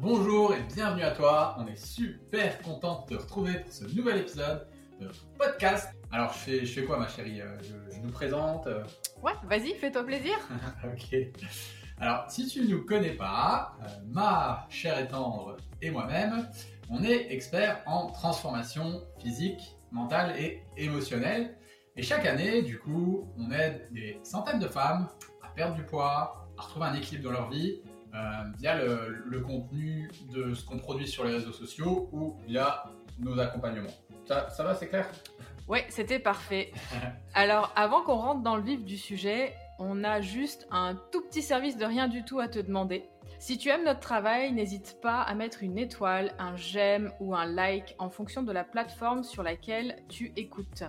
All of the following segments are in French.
bonjour et bienvenue à toi. On est super content de te retrouver pour ce nouvel épisode de podcast. Alors, je fais, je fais quoi, ma chérie? Euh, je, je nous présente. euh, Ouais, vas-y, fais-toi plaisir. ok. Alors, si tu ne nous connais pas, euh, ma chère et tendre et moi-même, on est experts en transformation physique, mentale et émotionnelle. Et chaque année, du coup, on aide des centaines de femmes à perdre du poids, à retrouver un équilibre dans leur vie, via le, le contenu de ce qu'on produit sur les réseaux sociaux ou via nos accompagnements. Ça, ça va, c'est clair? Ouais, c'était parfait. Alors, avant qu'on rentre dans le vif du sujet, on a juste un tout petit service de rien du tout à te demander. Si tu aimes notre travail, n'hésite pas à mettre une étoile, un j'aime ou un like en fonction de la plateforme sur laquelle tu écoutes.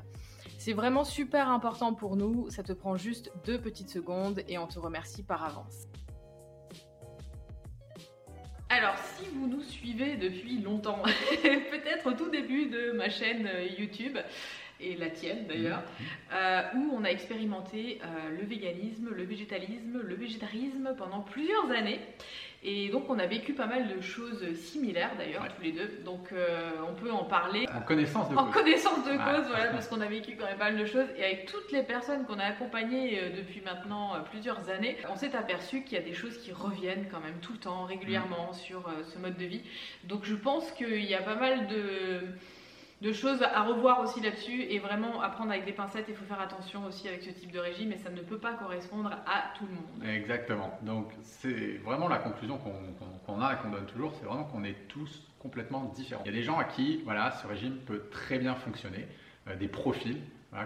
C'est vraiment super important pour nous, ça te prend juste deux petites secondes et on te remercie par avance. Alors, si vous nous suivez depuis longtemps, peut-être au tout début de ma chaîne euh, YouTube, et la tienne d'ailleurs, euh, où on a expérimenté euh, le véganisme, le végétalisme, le végétarisme pendant plusieurs années. Et donc on a vécu pas mal de choses similaires d'ailleurs Ouais. tous les deux. Donc euh, on peut en parler En connaissance de en cause. connaissance de cause, voilà, parce qu'on a vécu quand même pas mal de choses. Et avec toutes les personnes qu'on a accompagnées euh, depuis maintenant euh, plusieurs années, on s'est aperçu qu'il y a des choses qui reviennent quand même tout le temps, régulièrement, sur euh, ce mode de vie. Donc je pense qu'il y a pas mal de de choses à revoir aussi là-dessus et vraiment à prendre avec des pincettes. Il faut faire attention aussi avec ce type de régime et ça ne peut pas correspondre à tout le monde. Exactement. Donc c'est vraiment la conclusion qu'on a et qu'on donne toujours, c'est vraiment qu'on est tous complètement différents. Il y a des gens à qui voilà, ce régime peut très bien fonctionner, euh, des profils,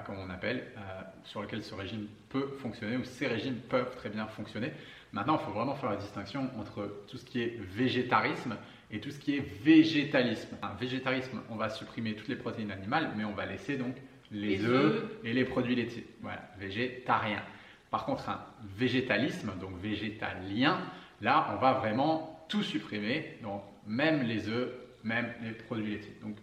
comme on appelle, euh, sur lesquels ce régime peut fonctionner ou ces régimes peuvent très bien fonctionner. Maintenant, il faut vraiment faire la distinction entre tout ce qui est végétarisme et tout ce qui est végétalisme. Un végétarisme, on va supprimer toutes les protéines animales, mais on va laisser donc les, Les œufs et les produits laitiers. Voilà, végétarien. Par contre, un végétalisme, donc végétalien, là, on va vraiment tout supprimer, donc même les œufs, même les produits laitiers. Donc,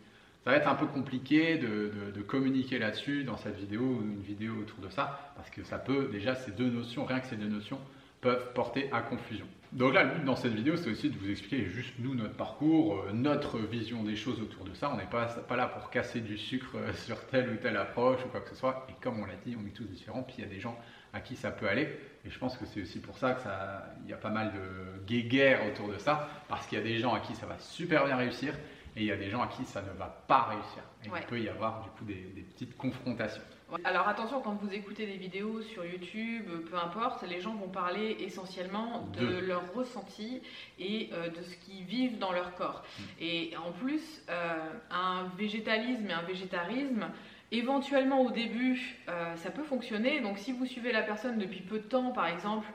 ça va être un peu compliqué de, de- de communiquer là-dessus dans cette vidéo ou une vidéo autour de ça, parce que ça peut, déjà, ces deux notions, rien que ces deux notions, peuvent porter à confusion. Donc là, le but dans cette vidéo, c'est aussi de vous expliquer juste nous, notre parcours, euh, notre vision des choses autour de ça. On n'est pas, pas là pour casser du sucre euh, sur telle ou telle approche ou quoi que ce soit. Et comme on l'a dit, on est tous différents, puis il y a des gens à qui ça peut aller. Et je pense que c'est aussi pour ça que ça, il y a pas mal de guéguerres autour de ça, parce qu'il y a des gens à qui ça va super bien réussir, et il y a des gens à qui ça ne va pas réussir. Et Ouais. il peut y avoir du coup des, des petites confrontations. Alors attention, quand vous écoutez des vidéos sur YouTube, euh, peu importe, les gens vont parler essentiellement de, De. leur ressenti et euh, de ce qu'ils vivent dans leur corps. Mm. Et en plus, euh, un végétalisme et un végétarisme, éventuellement au début, euh, ça peut fonctionner. Donc si vous suivez la personne depuis peu de temps, par exemple,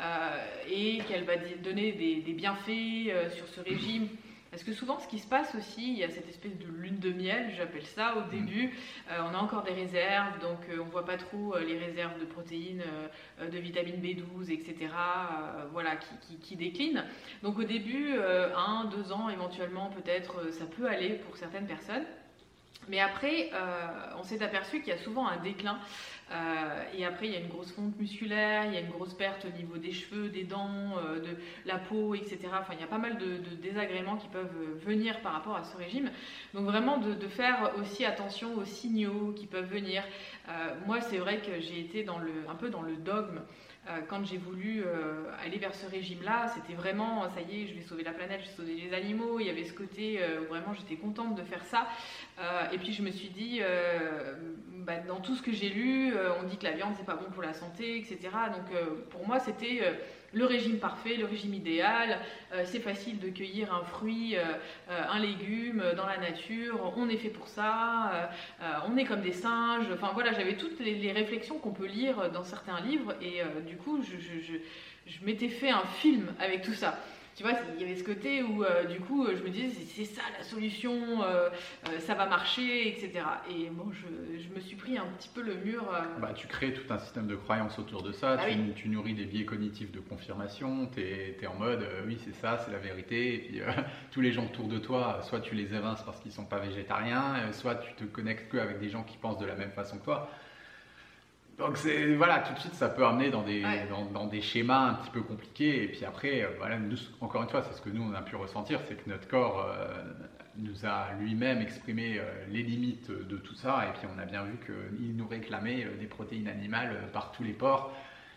euh, et qu'elle va donner des, des bienfaits euh, sur ce régime, parce que souvent, ce qui se passe aussi, il y a cette espèce de lune de miel, j'appelle ça, au début. Euh, on a encore des réserves, donc euh, on voit pas trop euh, les réserves de protéines, de vitamine B12, etc. voilà, qui, qui- qui déclinent. Donc au début, un, deux ans éventuellement, peut-être, ça peut aller pour certaines personnes. Mais après, euh, on s'est aperçu qu'il y a souvent un déclin. euh, et après, il y a une grosse fonte musculaire, il y a une grosse perte au niveau des cheveux, des dents, euh, de la peau, etc. Enfin, il y a pas mal de, désagréments qui peuvent venir par rapport à ce régime. Donc vraiment de, faire aussi attention aux signaux qui peuvent venir. Moi, c'est vrai que j'ai été un peu dans le dogme. Quand j'ai voulu aller vers ce régime-là, c'était vraiment, ça y est, je vais sauver la planète, je vais sauver les animaux. Il y avait ce côté, où vraiment, j'étais contente de faire ça. Euh, et puis je me suis dit, euh, bah, dans tout ce que j'ai lu, euh, on dit que la viande c'est pas bon pour la santé, etc. Donc pour moi, c'était le régime parfait, le régime idéal. C'est facile de cueillir un fruit, un légume dans la nature. On est fait pour ça. on est comme des singes. Enfin voilà, j'avais toutes les, réflexions qu'on peut lire dans certains livres et du coup, je m'étais fait un film avec tout ça. Tu vois, il y avait ce côté où euh, du coup, je me disais c'est ça la solution, euh, euh, ça va marcher, etc. Et bon, je, je me suis pris un petit peu le mur. euh, Bah, tu crées tout un système de croyances autour de ça, Ah tu, oui. tu nourris des biais cognitifs de confirmation, tu es, en mode euh, oui c'est ça, c'est la vérité, et puis euh, tous les gens autour de toi, soit tu les évinces parce qu'ils sont pas végétariens, euh, soit tu te connectes que avec des gens qui pensent de la même façon que toi. Donc c'est voilà, tout de suite ça peut amener dans des, dans, des schémas un petit peu compliqués. Et puis après, voilà, nous, encore une fois, c'est ce que nous on a pu ressentir, c'est que notre corps nous a lui-même exprimé les limites de tout ça. Et puis on a bien vu qu'il nous réclamait des protéines animales par tous les ports.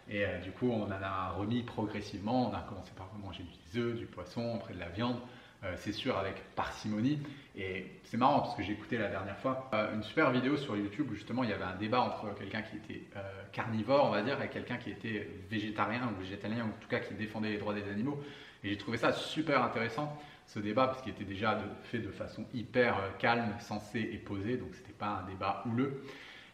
Et euh, du coup, on en a remis progressivement. On a commencé par manger des œufs, du poisson, après de la viande. Euh, c'est sûr, avec parcimonie. Et c'est marrant parce que j'ai écouté la dernière fois euh, une super vidéo sur YouTube où justement il y avait un débat entre quelqu'un qui était carnivore, on va dire, et quelqu'un qui était végétarien ou végétalien, ou en tout cas qui défendait les droits des animaux. Et j'ai trouvé ça super intéressant, ce débat, parce qu'il était déjà fait de façon hyper calme, sensée et posée. Donc c'était pas un débat houleux.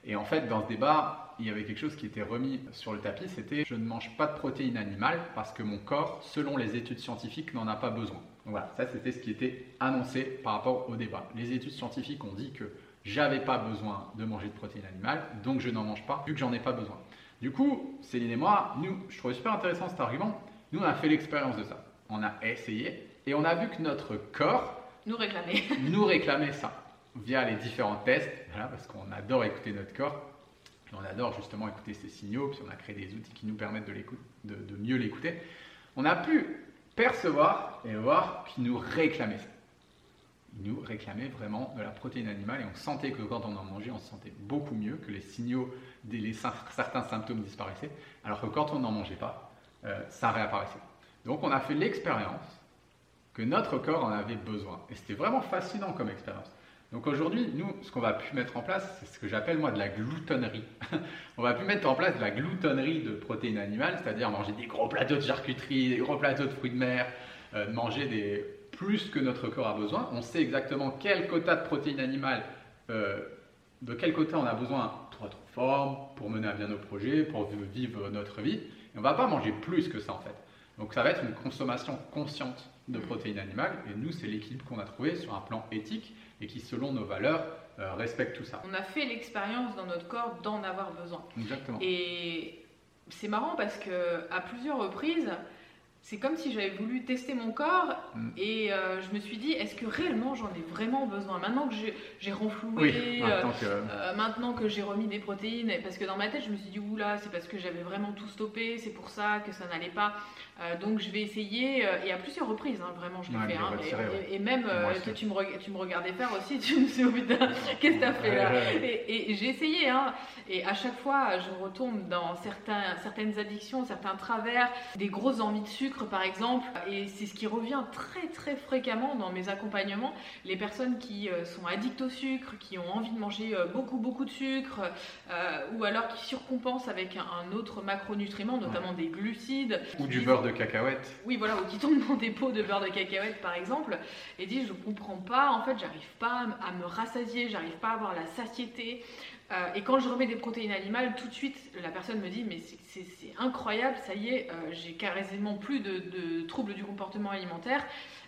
Et en fait, dans ce débat, il y avait quelque chose qui était remis sur le tapis, c'était je ne mange pas de protéines animales parce que mon corps, selon les études scientifiques, n'en a pas besoin. Donc voilà, ça c'était ce qui était annoncé par rapport au débat. Les études scientifiques ont dit que j'avais pas besoin de manger de protéines animales, donc je n'en mange pas, vu que j'en ai pas besoin. Du coup, Céline et moi, nous, je trouvais super intéressant cet argument. Nous, on a fait l'expérience de ça. On a essayé et on a vu que notre corps nous réclamait, nous réclamait ça via les différents tests, parce qu'on adore écouter notre corps, et on adore justement écouter ces signaux, puis on a créé des outils qui nous permettent de, de, de mieux l'écouter, on a pu percevoir et voir qu'il nous réclamait ça. Il nous réclamait vraiment de la protéine animale et on sentait que quand on en mangeait, on se sentait beaucoup mieux, que les signaux, les, certains symptômes disparaissaient, alors que quand on n'en mangeait pas, euh, ça réapparaissait. Donc on a fait l'expérience que notre corps en avait besoin. Et c'était vraiment fascinant comme expérience. Donc aujourd'hui, nous, ce qu'on va pu mettre en place, c'est ce que j'appelle moi de la gloutonnerie. on va pu mettre en place de la gloutonnerie de protéines animales, c'est-à-dire manger des gros plateaux de charcuterie, des gros plateaux de fruits de mer, euh, manger des plus que notre corps a besoin. On sait exactement quel quota de protéines animales, euh, de quel quota on a besoin pour être en forme, pour mener à bien nos projets, pour vivre notre vie. Et on ne va pas manger plus que ça en fait. Donc ça va être une consommation consciente de protéines animales. Et nous, c'est l'équilibre qu'on a trouvé sur un plan éthique et qui, selon nos valeurs, euh, respecte tout ça. On a fait l'expérience dans notre corps d'en avoir besoin. Exactement. Et c'est marrant parce que à plusieurs reprises, c'est comme si j'avais voulu tester mon corps mm. et euh, je me suis dit est-ce que réellement j'en ai vraiment besoin? Maintenant que j'ai renfloué euh, euh, maintenant, que... j'ai remis des protéines parce que dans ma tête je me suis dit oula c'est parce que j'avais vraiment tout stoppé c'est pour ça que ça n'allait pas. Donc je vais essayer et à plusieurs reprises hein, vraiment je l'ai fait hein, et, même que tu me, tu me regardais faire aussi tu me suis dit qu'est-ce que tu as fait là? Et, j'ai essayé hein, et à chaque fois je retombe dans certains, certaines addictions certains travers des grosses envies de sucre par exemple, et c'est ce qui revient très très fréquemment dans mes accompagnements, les personnes qui euh, sont addictes au sucre, qui ont envie de manger euh, beaucoup beaucoup de sucre, euh, ou alors qui surcompensent avec un, autre macronutriment, notamment des glucides. Ou du beurre de cacahuète. Oui, voilà, ou qui tombent dans des pots de beurre de cacahuète par exemple, et disent je comprends pas, en fait j'arrive pas à me rassasier, j'arrive pas à avoir la satiété, euh, et quand je remets des protéines animales, tout de suite, la personne me dit, mais c'est incroyable, ça y est, euh, j'ai carrément plus de, troubles du comportement alimentaire.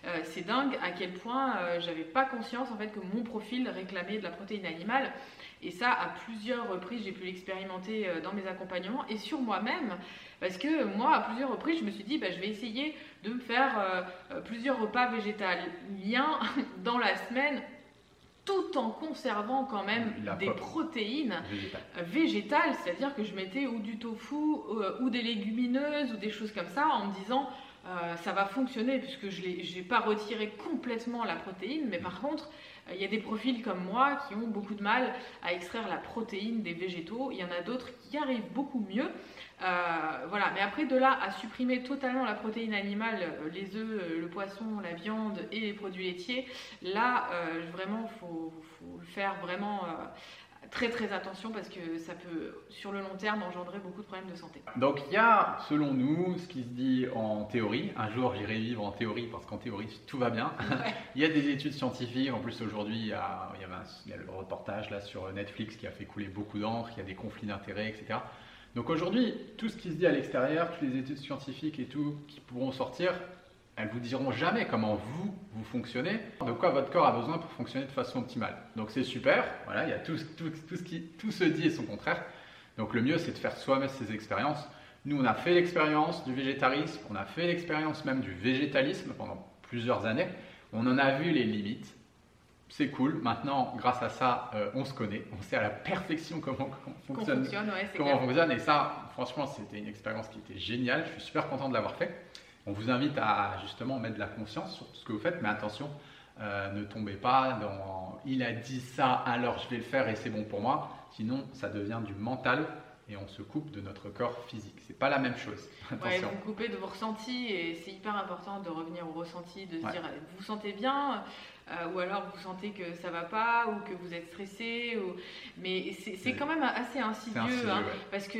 Euh, c'est dingue à quel point j'avais pas conscience en fait que mon profil réclamait de la protéine animale. Et ça, à plusieurs reprises, j'ai pu l'expérimenter dans mes accompagnements et sur moi-même. Parce que moi, à plusieurs reprises, je me suis dit, bah, je vais essayer de me faire plusieurs repas végétaliens dans la semaine tout en conservant quand même des protéines végétales, c'est-à-dire que je mettais ou du tofu euh, ou des légumineuses ou des choses comme ça en me disant euh, ça va fonctionner puisque je n'ai pas retiré complètement la protéine, mais par contre il y a des profils comme moi qui ont beaucoup de mal à extraire la protéine des végétaux, il y en a d'autres qui arrivent beaucoup mieux. Euh, voilà, mais après de là à supprimer totalement la protéine animale, les œufs, euh, le poisson, la viande et les produits laitiers, là vraiment faut, faut, le faire vraiment très très attention parce que ça peut sur le long terme engendrer beaucoup de problèmes de santé. Donc il y a selon nous ce qui se dit en théorie, un jour j'irai vivre en théorie parce qu'en théorie tout va bien, il y a des études scientifiques, en plus aujourd'hui il, y a, il y a le reportage là sur Netflix qui a fait couler beaucoup d'encre, il y a des conflits d'intérêts etc. Donc aujourd'hui, tout ce qui se dit à l'extérieur, toutes les études scientifiques et tout qui pourront sortir, elles vous diront jamais comment vous, vous fonctionnez, de quoi votre corps a besoin pour fonctionner de façon optimale. Donc c'est super, voilà, il y a tout, tout, tout, ce qui tout se dit et son contraire. Donc le mieux c'est de faire soi-même ces expériences. Nous on a fait l'expérience du végétarisme, on a fait l'expérience même du végétalisme pendant plusieurs années. On en a vu les limites. c'est cool. Maintenant, grâce à ça, euh, on se connaît. On sait à la perfection comment, on fonctionne. comment on fonctionne. Et ça, franchement, c'était une expérience qui était géniale. Je suis super content de l'avoir fait. On vous invite à justement mettre de la conscience sur tout ce que vous faites, mais attention, euh, ne tombez pas dans il a dit ça, alors je vais le faire et c'est bon pour moi. Sinon, ça devient du mental et on se coupe de notre corps physique. C'est pas la même chose. Ouais, vous coupez de vos ressentis et c'est hyper important de revenir au ressenti, de se dire vous vous sentez bien, euh, ou alors vous sentez que ça va pas, ou que vous êtes stressé, ou... mais c'est quand même assez insidieux, hein, parce que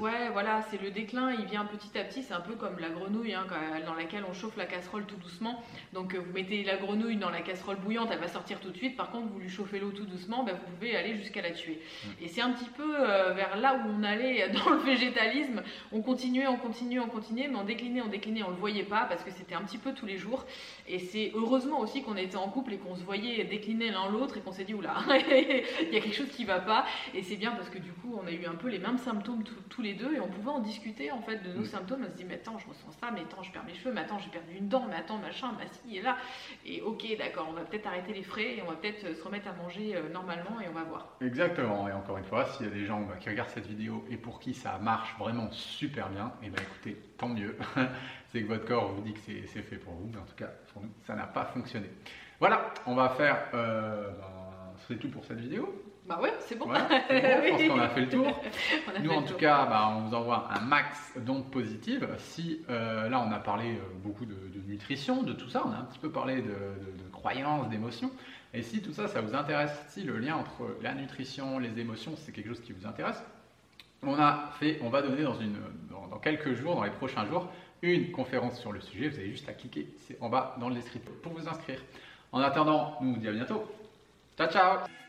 ouais, voilà, c'est le déclin, il vient petit à petit, c'est un peu comme la grenouille hein, dans laquelle on chauffe la casserole tout doucement. Donc euh, vous mettez la grenouille dans la casserole bouillante, elle va sortir tout de suite. Par contre, vous lui chauffez l'eau tout doucement, ben, vous pouvez aller jusqu'à la tuer. Mm. Et c'est un petit peu euh, vers là où on allait dans le végétalisme. On continuait, on continuait, on continuait, mais on déclinait, on déclinait, on le voyait pas parce que c'était un petit peu tous les jours. Et c'est heureusement aussi qu'on était en couple et qu'on se voyait décliner l'un l'autre et qu'on s'est dit, oula, il y a quelque chose qui va pas. Et c'est bien parce que du coup, on a eu un peu les mêmes symptômes tous les deux et on pouvait en discuter en fait de nos mm. symptômes. On se dit, mais attends, je ressens ça, mais attends, je perds mes cheveux, mais attends, j'ai perdu une dent, mais attends, machin, ma scie est là. Et ok, d'accord, on va peut-être arrêter les frais et on va peut-être se remettre à manger euh, normalement et on va voir. Exactement. Et encore une fois, s'il y a des gens bah, qui regardent cette vidéo et pour qui ça marche vraiment super bien, et eh ben écoutez, tant mieux. c'est que votre corps vous dit que c'est fait pour vous, mais en tout cas, pour nous, ça n'a pas fonctionné. Voilà, on va faire. Euh, ben, c'est tout pour cette vidéo. Bah ouais, c'est bon. je pense qu'on a fait le tour. Nous, en tout cas, bah, on vous envoie un max d'ondes positives. Si euh, là, on a parlé euh, beaucoup de, nutrition, de tout ça, on a un petit peu parlé de, croyances, d'émotions. Et si tout ça, ça vous intéresse, si le lien entre la nutrition, les émotions, c'est quelque chose qui vous intéresse, on a fait, on va donner dans, quelques jours, dans les prochains jours, une conférence sur le sujet. Vous avez juste à cliquer en bas dans le descriptif pour vous inscrire. En attendant, nous vous dit à bientôt. Ciao, ciao